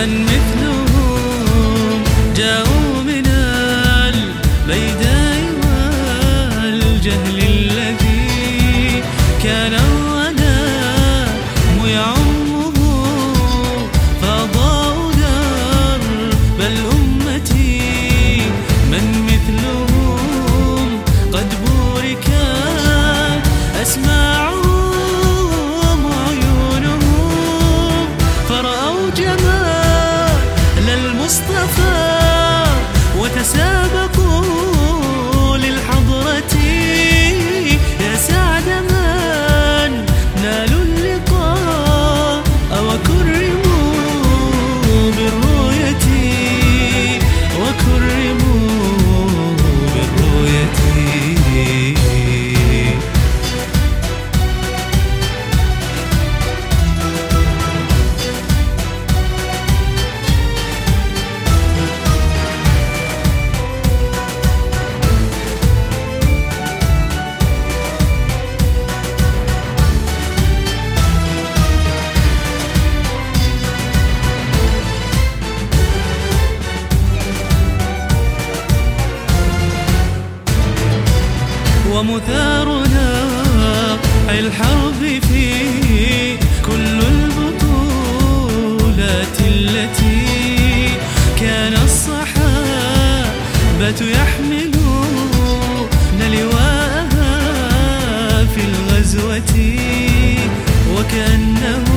من مثلهم جاءوا من البيداء والجهل. ومثارنا الحرب في كل البطولات التي كان الصحابة يحملون لواءها في الغزوة وكأنه